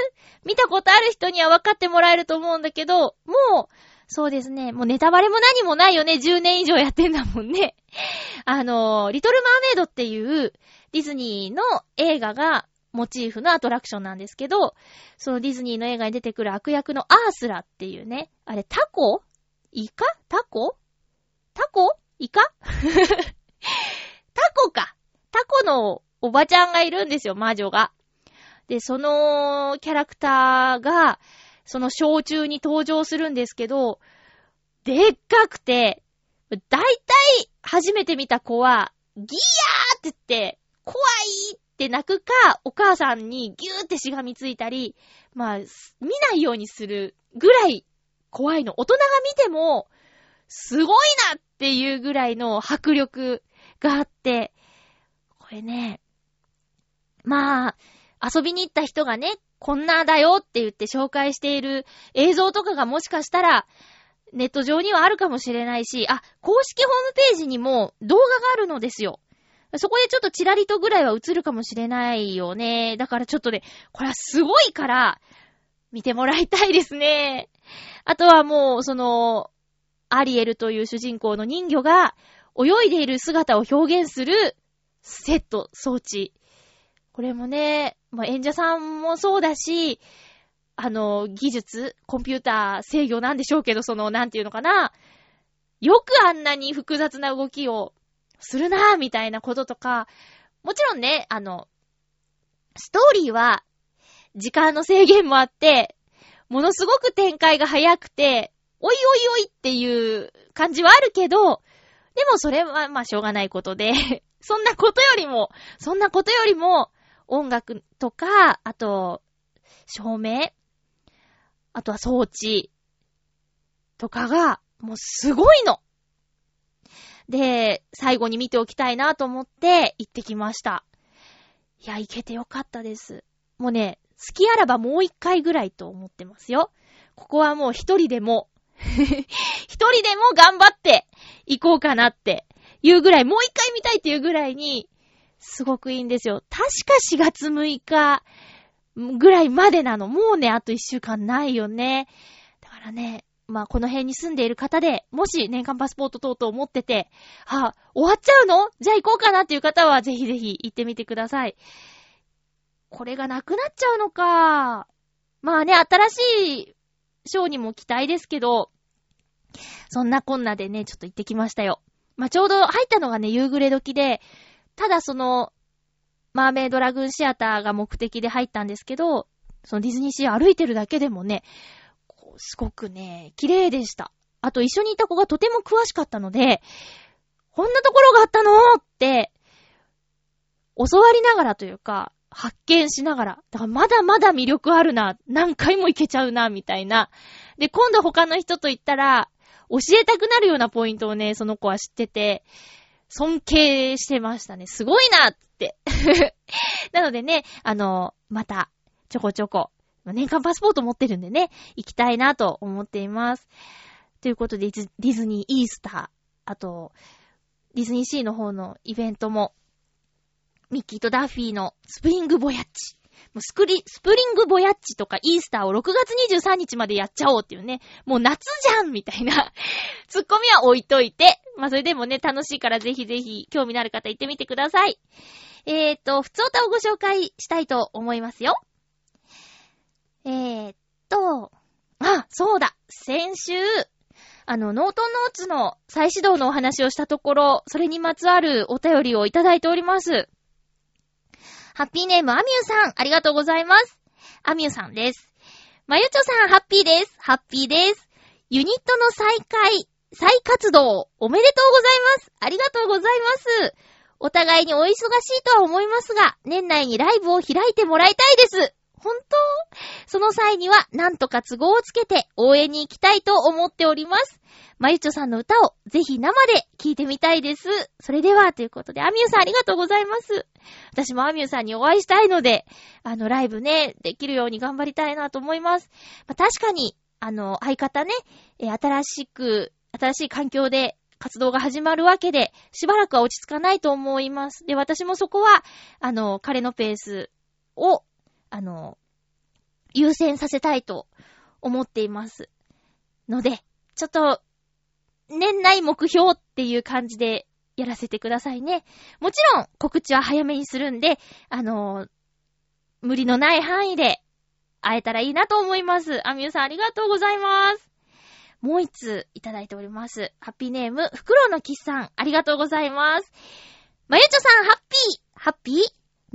見たことある人には分かってもらえると思うんだけど、もう、そうですね。もうネタバレも何もないよね。10年以上やってんだもんね。*laughs* あの、リトルマーメイドっていうディズニーの映画がモチーフのアトラクションなんですけど、そのディズニーの映画に出てくる悪役のアースラっていうね、あれタコ？イカ？タコ？タコ？イカ？*laughs* タコか。タコのおばちゃんがいるんですよ、魔女が。で、そのキャラクターが、その小中に登場するんですけど、でっかくて、だいたい初めて見た子は、ギヤーって言って、怖いって泣くか、お母さんにギューってしがみついたり、まあ、見ないようにするぐらい怖いの。大人が見ても、すごいなっていうぐらいの迫力があって、これね、まあ、遊びに行った人がね、こんなだよって言って紹介している映像とかがもしかしたら、ネット上にはあるかもしれないし、あ、公式ホームページにも動画があるのですよ。そこでちょっとチラリとぐらいは映るかもしれないよね。だからちょっとね、これはすごいから、見てもらいたいですね。あとはもう、その、アリエルという主人公の人魚が泳いでいる姿を表現するセット、装置。これもね、まあ、演者さんもそうだし、あの、技術、コンピューター制御なんでしょうけど、その、なんていうのかな。よくあんなに複雑な動きをするなぁ、みたいなこととか、もちろんね、あの、ストーリーは、時間の制限もあって、ものすごく展開が早くて、おいおいおいっていう感じはあるけど、でもそれはまあしょうがないことで *laughs* そんなことよりも、そんなことよりも、音楽とか、あと、照明、あとは装置とかが、もうすごいので、最後に見ておきたいなと思って行ってきました。いや、行けてよかったです。もうね、好きあらばもう一回ぐらいと思ってますよ。ここはもう一人でも *laughs* 一人でも頑張って行こうかなっていうぐらい、もう一回見たいっていうぐらいに、すごくいいんですよ。確か4月6日ぐらいまでなの。もうね、あと1週間ないよね。だからね、まあ、この辺に住んでいる方で、もし年間パスポート等々持ってて、あ、終わっちゃうの？じゃあ行こうかなっていう方は、ぜひぜひ行ってみてください。これがなくなっちゃうのか。まあね、新しいショーにも期待ですけど、そんなこんなでね、ちょっと行ってきましたよ。まあ、ちょうど入ったのがね、夕暮れ時で、ただその、マーメイドラグーンシアターが目的で入ったんですけど、そのディズニーシー歩いてるだけでもね、すごくね、綺麗でした。あと一緒にいた子がとても詳しかったので、こんなところがあったの？って、教わりながらというか、発見しながら、だからまだまだ魅力あるな、何回も行けちゃうな、みたいな。で、今度他の人と言ったら、教えたくなるようなポイントをね、その子は知ってて、尊敬してましたね。すごいなって。*laughs* なのでね、あの、また、ちょこちょこ、年間パスポート持ってるんでね、行きたいなと思っています。ということで、ディズニーイースター、あと、ディズニーシーの方のイベントも、ミッキーとダッフィーのスプリングボヤッチ。もうスクリ、スプリングボヤッチとかイースターを6月23日までやっちゃおうっていうね。もう夏じゃんみたいな *laughs* ツッコミは置いといて。まあそれでもね、楽しいからぜひぜひ興味のある方行ってみてください。えーと、普通歌をご紹介したいと思いますよ。えーっと、あ、そうだ先週、あの、ノートンノーツの再始動のお話をしたところ、それにまつわるお便りをいただいております。ハッピーネームアミューさん、ありがとうございます。アミューさんです。まゆちょさん、ハッピーです。ハッピーです。ユニットの再開、再活動、おめでとうございます。ありがとうございます。お互いにお忙しいとは思いますが、年内にライブを開いてもらいたいです。本当？その際には、なんとか都合をつけて応援に行きたいと思っております。まゆちょさんの歌をぜひ生で聴いてみたいです。それでは、ということで、アミューさんありがとうございます。私もアミューさんにお会いしたいので、あの、ライブね、できるように頑張りたいなと思います。まあ、確かに、あの、相方ね、え新しく、新しい環境で活動が始まるわけで、しばらくは落ち着かないと思います。で、私もそこは、あの、彼のペースをあの、優先させたいと思っています。ので、ちょっと、年内目標っていう感じでやらせてくださいね。もちろん告知は早めにするんで、あの、無理のない範囲で会えたらいいなと思います。アミューさんありがとうございます。もう一ついただいております。ハッピーネーム、フクロウのキスさん、ありがとうございます。まゆちょさん、ハッピー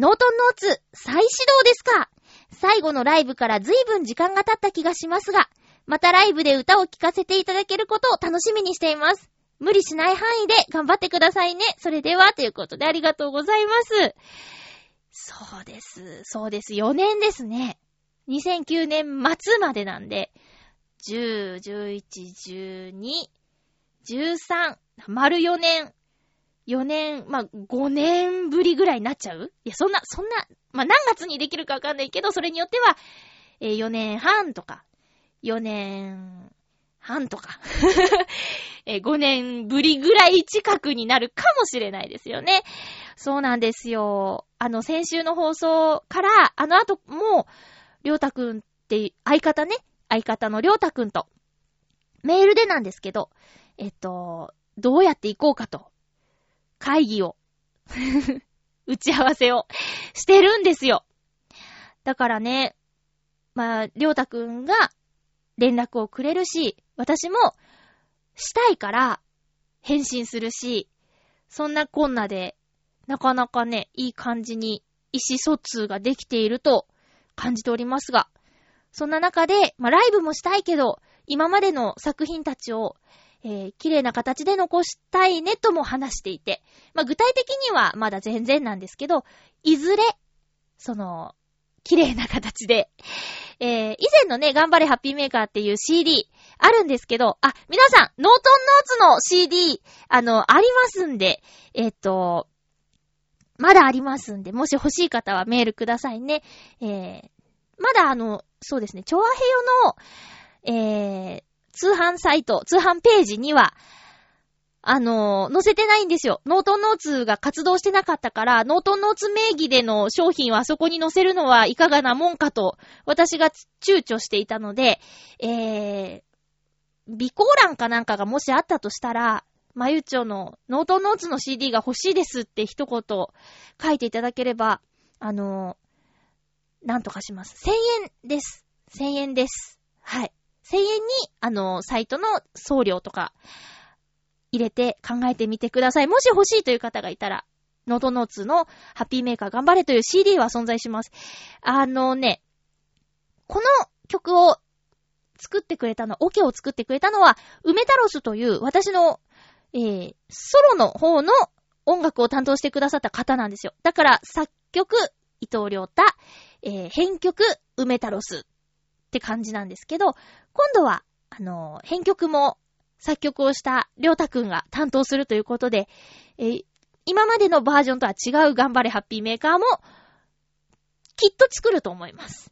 ノートンノーツ、再始動ですか最後のライブから随分時間が経った気がしますが、またライブで歌を聴かせていただけることを楽しみにしています。無理しない範囲で頑張ってくださいね。それでは、ということでありがとうございます。そうです。そうです。4年ですね。2009年末までなんで、10、11、12、13、丸4年、4年、まあ、5年ぶりぐらいになっちゃう？いや、そんな、そんな、まあ、何月にできるかわかんないけど、それによっては、えー、4年半とか、4年半とか *laughs* えー、5年ぶりぐらい近くになるかもしれないですよね。そうなんですよ。あの、先週の放送から、あの後も、りょうたくんって、相方ね、相方のりょうたくんと、メールでなんですけど、えっと、どうやって行こうかと、会議を *laughs* 打ち合わせをしてるんですよ。だからね、まあ、りょうたくんが連絡をくれるし、私もしたいから返信するし、そんなこんなで、なかなかね、いい感じに意思疎通ができていると感じておりますが、そんな中で、まあ、ライブもしたいけど、今までの作品たちを、えー、綺麗な形で残したいねとも話していて、まあ、具体的にはまだ全然なんですけど、いずれ、その、綺麗な形で、えー、以前のね、頑張れハッピーメーカーっていう CD あるんですけど、あ、皆さん、ノートンノーツの CD、あの、ありますんで、えっ、ー、と、まだありますんで、もし欲しい方はメールくださいね。えー、まだあの、そうですね、チョアヘヨの、え、通販サイト、通販ページには、あのー、載せてないんですよ。ノートノーツが活動してなかったから、ノートノーツ名義での商品はそこに載せるのはいかがなもんかと、私が躊躇していたので、えー、備考欄かなんかがもしあったとしたら、まゆちょのノートノーツの CD が欲しいですって一言書いていただければ、あのなんとかします。1000円です。1000円です。はい。1000円に、あの、サイトの送料とか、入れて考えてみてください。もし欲しいという方がいたら、ノートノーツのハッピーメーカー頑張れという CD は存在します。あのね、この曲を作ってくれたの、オケを作ってくれたのは、梅太郎スという私の、えー、ソロの方の音楽を担当してくださった方なんですよ。だから、作曲、伊藤良太、えー、編曲、梅太郎スって感じなんですけど、今度は、あの、編曲も作曲をした良太くんが担当するということで、え、今までのバージョンとは違う頑張れハッピーメーカーも、きっと作ると思います。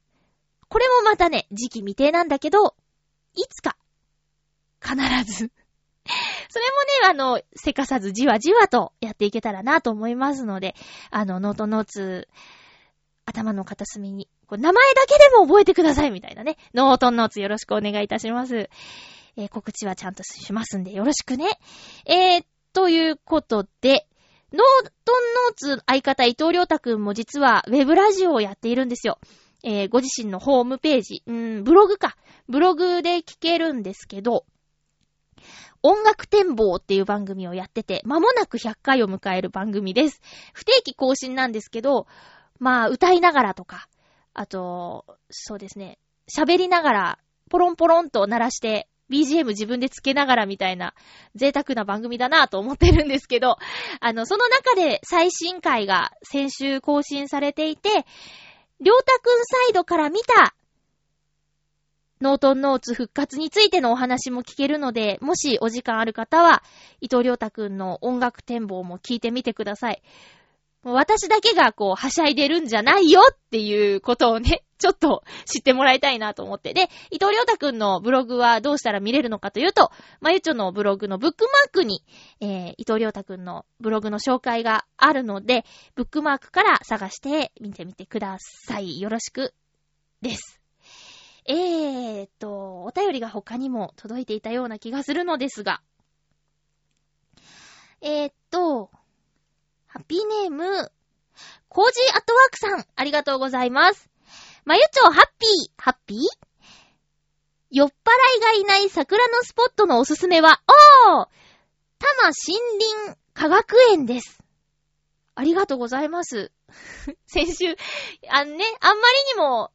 これもまたね、時期未定なんだけど、いつか、必ず *laughs* それもね、あの、せかさずじわじわとやっていけたらなと思いますので、あの、ノートノーツ、頭の片隅に、こう名前だけでも覚えてくださいみたいなね。ノートノーツよろしくお願いいたします。えー、告知はちゃんとしますんでよろしくね。えー、ということで、ノートンノーツ相方伊藤良太くんも実はウェブラジオをやっているんですよ。えー、ご自身のホームページ、うん、ブログか。ブログで聞けるんですけど、音楽展望っていう番組をやってて、まもなく100回を迎える番組です。不定期更新なんですけど、まあ、歌いながらとか、あと、そうですね、喋りながら、ポロンポロンと鳴らして、BGM 自分でつけながらみたいな贅沢な番組だなと思ってるんですけど、あの、その中で最新回が先週更新されていて、りょうたくんサイドから見たノートンノーツ復活についてのお話も聞けるので、もしお時間ある方は、伊藤良太くんの音楽展望も聞いてみてください。私だけがこう、はしゃいでるんじゃないよっていうことをね、*laughs* ちょっと知ってもらいたいなと思って。で、伊藤良太くんのブログはどうしたら見れるのかというと、まゆちょのブログのブックマークに、えー、伊藤良太くんのブログの紹介があるので、ブックマークから探して見てみてください。よろしくです。えーと、お便りが他にも届いていたような気がするのですが。えーと、ハッピーネーム、コージーアットワークさん、ありがとうございます。まゆちょハッピー、ハッピー？酔っ払いがいない桜のスポットのおすすめは、おー多摩森林科学園です。ありがとうございます。*laughs* 先週、あのね、あんまりにも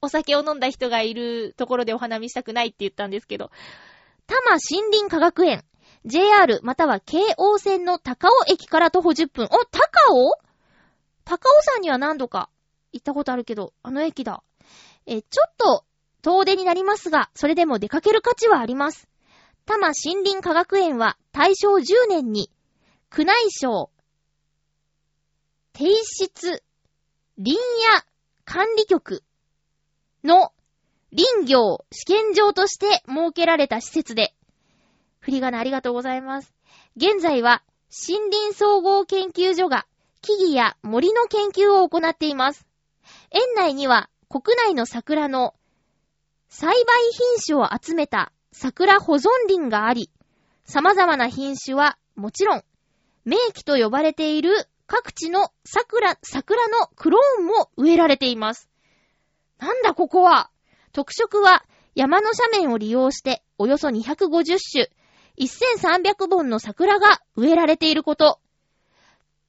お酒を飲んだ人がいるところでお花見したくないって言ったんですけど、多摩森林科学園、JR または京王線の高尾駅から徒歩10分。お、高尾？高尾山には何度か行ったことあるけど、あの駅だ。え、ちょっと遠出になりますが、それでも出かける価値はあります。多摩森林科学園は大正10年に、宮内省、提出、林野管理局の林業試験場として設けられた施設で、振り仮名ありがとうございます。現在は森林総合研究所が木々や森の研究を行っています。園内には国内の桜の栽培品種を集めた桜保存林があり、様々な品種はもちろん、名木と呼ばれている各地の桜、桜のクローンも植えられています。なんだここは特色は山の斜面を利用しておよそ250種、1300本の桜が植えられていること。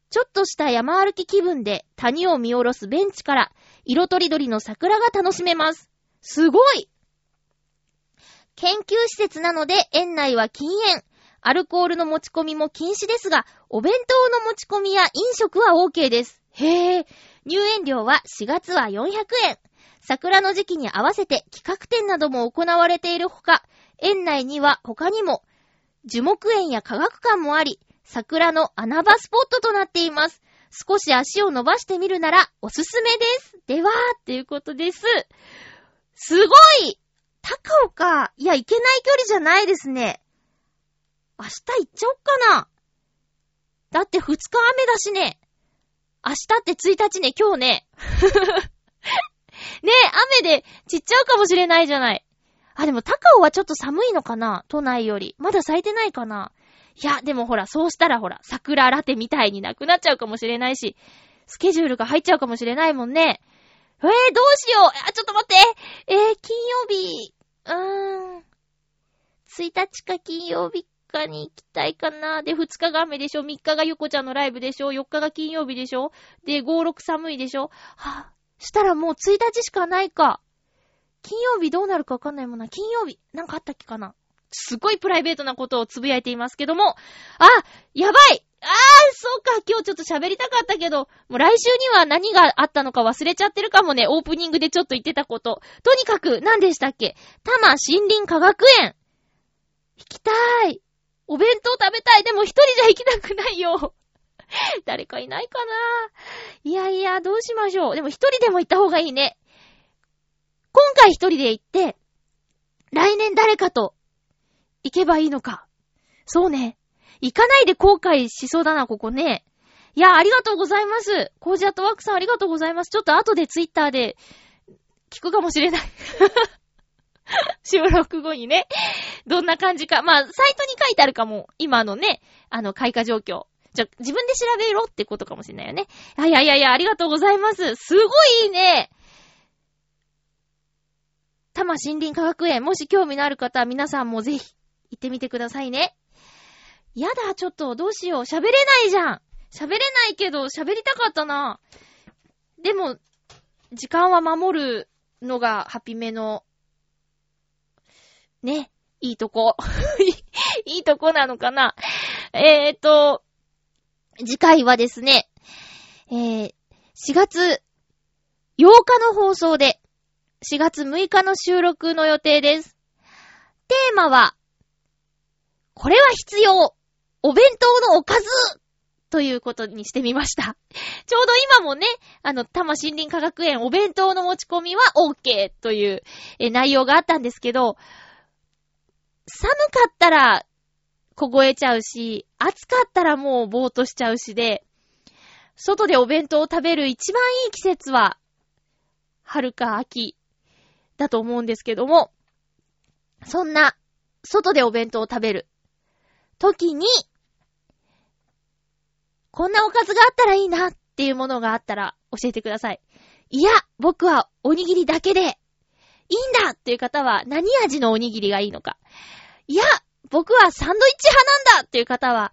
ちょっとした山歩き気分で谷を見下ろすベンチから色とりどりの桜が楽しめます。すごい研究施設なので園内は禁煙。アルコールの持ち込みも禁止ですが、お弁当の持ち込みや飲食は OK です。へぇ。入園料は4月は400円。桜の時期に合わせて企画展なども行われているほか、園内には他にも樹木園や科学館もあり、桜の穴場スポットとなっています。少し足を伸ばしてみるならおすすめです。では、ということです。すごい高尾か。いや、行けない距離じゃないですね。明日行っちゃおっかな。だって2日雨だしね。明日って1日ね、今日ね。*laughs* ねえ、雨で散っちゃうかもしれないじゃない。あ、でも高尾はちょっと寒いのかな？都内より。まだ咲いてないかな？いや、でもほら、そうしたらほら、桜ラテみたいになくなっちゃうかもしれないし、スケジュールが入っちゃうかもしれないもんね。えー、どうしようあ、ちょっと待ってえー、金曜日、うーん。1日か金曜日かに行きたいかな。で、2日が雨でしょ ?3 日がゆこちゃんのライブでしょ ?4 日が金曜日でしょ？で、5、6寒いでしょ？はぁ、したらもう1日しかないか。金曜日どうなるかわかんないもんな。金曜日、なんかあったっけかなすごいプライベートなことをつぶやいていますけども。あやばいああ、そうか、今日ちょっと喋りたかったけど、もう来週には何があったのか忘れちゃってるかもね、オープニングでちょっと言ってたこと。とにかく、何でしたっけ？多摩森林科学園。行きたい。お弁当食べたい。でも一人じゃ行きたくないよ。*laughs* 誰かいないかないやいや、どうしましょう。でも一人でも行った方がいいね。今回一人で行って、来年誰かと行けばいいのか。そうね。行かないで後悔しそうだな、ここね。いや、ありがとうございます。コージアットワークさんありがとうございます。ちょっと後でツイッターで聞くかもしれない。*laughs* 収録後にね。どんな感じか。まあ、サイトに書いてあるかも。今のね、あの、開花状況。じゃ、自分で調べろってことかもしれないよね。いやいやいや、ありがとうございます。すごいいいね。多摩森林科学園、もし興味のある方は皆さんもぜひ行ってみてくださいね。やだ、ちょっと、どうしよう。喋れないじゃん。喋れないけど、喋りたかったな。でも、時間は守るのがハピメの、ね、いいとこ。*laughs* いいとこなのかな。えーと、次回はですね、えー、4月8日の放送で、4月6日の収録の予定です。テーマは、これは必要お弁当のおかずということにしてみました。*laughs* ちょうど今もね、あの、多摩森林科学園お弁当の持ち込みは OK という内容があったんですけど、寒かったら凍えちゃうし、暑かったらもうぼーっとしちゃうしで、外でお弁当を食べる一番いい季節は、春か秋。だと思うんですけども、そんな、外でお弁当を食べる時に、こんなおかずがあったらいいなっていうものがあったら教えてください。いや、僕はおにぎりだけでいいんだっていう方は何味のおにぎりがいいのか。いや、僕はサンドイッチ派なんだっていう方は、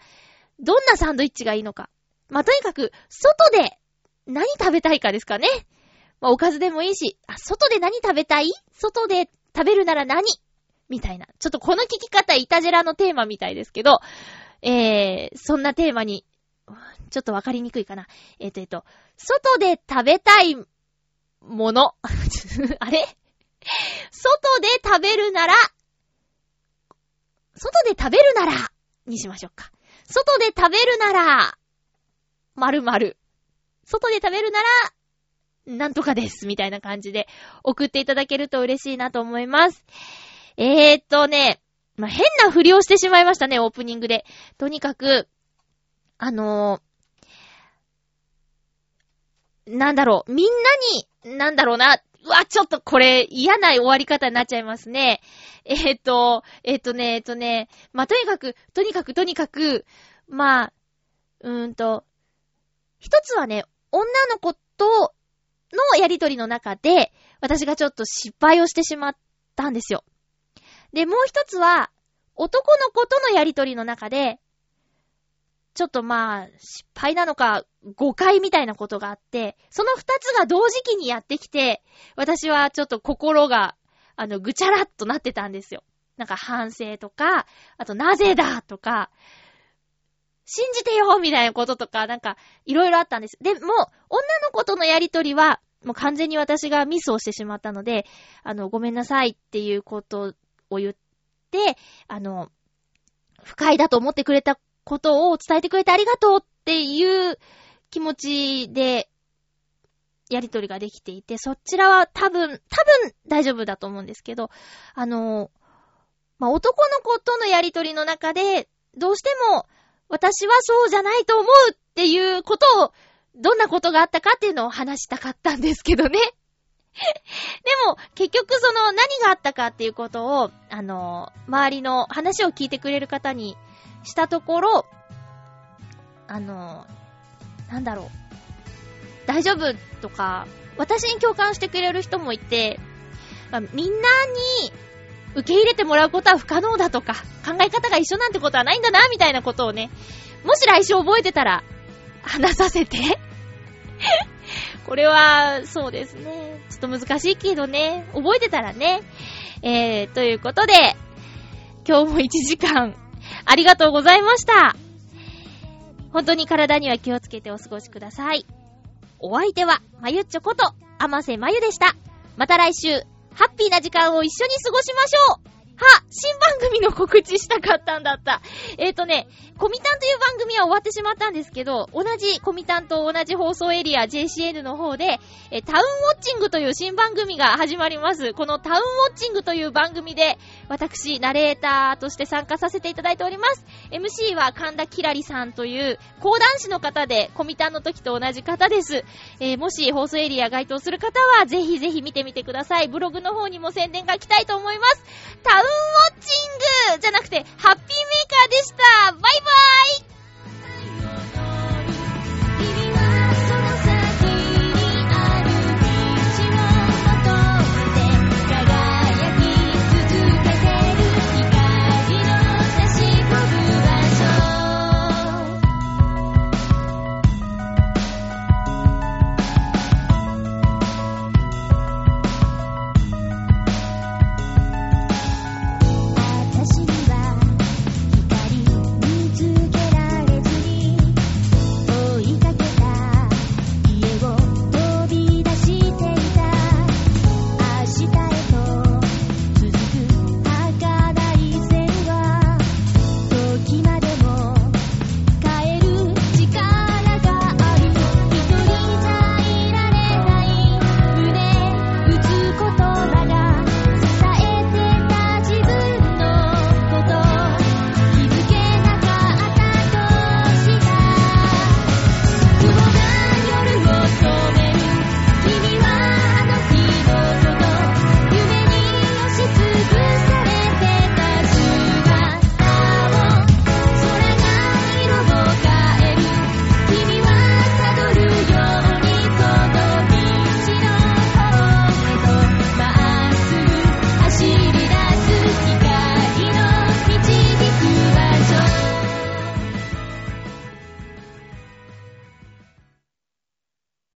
どんなサンドイッチがいいのか。まあ、とにかく、外で何食べたいかですかね。まあ、おかずでもいいし、あ、外で何食べたい？外で食べるなら何？みたいな。ちょっとこの聞き方、イタジェラのテーマみたいですけど、えー、そんなテーマに、ちょっとわかりにくいかな。えっ、ー、と、えっ、ー、と、外で食べたいもの？*laughs* あれ？外で食べるなら、外で食べるなら、にしましょうか。外で食べるなら、まるまる。外で食べるなら、なんとかです。みたいな感じで送っていただけると嬉しいなと思います。えーっとね、まあ、変な振りをしてしまいましたね、オープニングで。とにかく、あのー、なんだろう、みんなに、なんだろうな、うわ、ちょっとこれ嫌な終わり方になっちゃいますね。えー、っと、えー、っとね、えー、っとね、まあ、とにかく、とにかく、とにかく、まあ、うーんと、一つはね、女の子とのやりとりの中で、私がちょっと失敗をしてしまったんですよ。で、もう一つは、男の子とのやりとりの中で、ちょっとまあ、失敗なのか、誤解みたいなことがあって、その二つが同時期にやってきて、私はちょっと心が、あの、ぐちゃらっとなってたんですよ。なんか反省とか、あとなぜだとか、信じてよみたいなこととか、なんか、いろいろあったんです。でも、女の子とのやりとりは、もう完全に私がミスをしてしまったので、あの、ごめんなさいっていうことを言って、あの、不快だと思ってくれたことを伝えてくれてありがとうっていう気持ちで、やりとりができていて、そちらは多分、多分大丈夫だと思うんですけど、あの、まあ、男の子とのやりとりの中で、どうしても、私はそうじゃないと思うっていうことを、どんなことがあったかっていうのを話したかったんですけどね。*laughs* でも、結局その何があったかっていうことを、あの、周りの話を聞いてくれる方にしたところ、あの、なんだろう。大丈夫とか、私に共感してくれる人もいて、まあ、みんなに受け入れてもらうことは不可能だとか、考え方が一緒なんてことはないんだな、みたいなことをね、もし来週覚えてたら、話させて。*laughs* これは、そうですね。ちょっと難しいけどね、覚えてたらね。えー、ということで、今日も1時間、ありがとうございました。本当に体には気をつけてお過ごしください。お相手は、まゆっちょこと、あませまゆでした。また来週、ハッピーな時間を一緒に過ごしましょう。は新番組の告知したかったんだった。えっ、ー、とね、コミタンという番組は終わってしまったんですけど、同じコミタンと同じ放送エリア JCN の方で、えタウンウォッチングという新番組が始まります。このタウンウォッチングという番組で、私、ナレーターとして参加させていただいております。MC は神田キラリさんという、講談師の方で、コミタンの時と同じ方です。えー、もし放送エリア該当する方は、ぜひぜひ見てみてください。ブログの方にも宣伝が来たいと思います。タンウォッチングじゃなくて、ハッピーメーカーでした。バイバイ。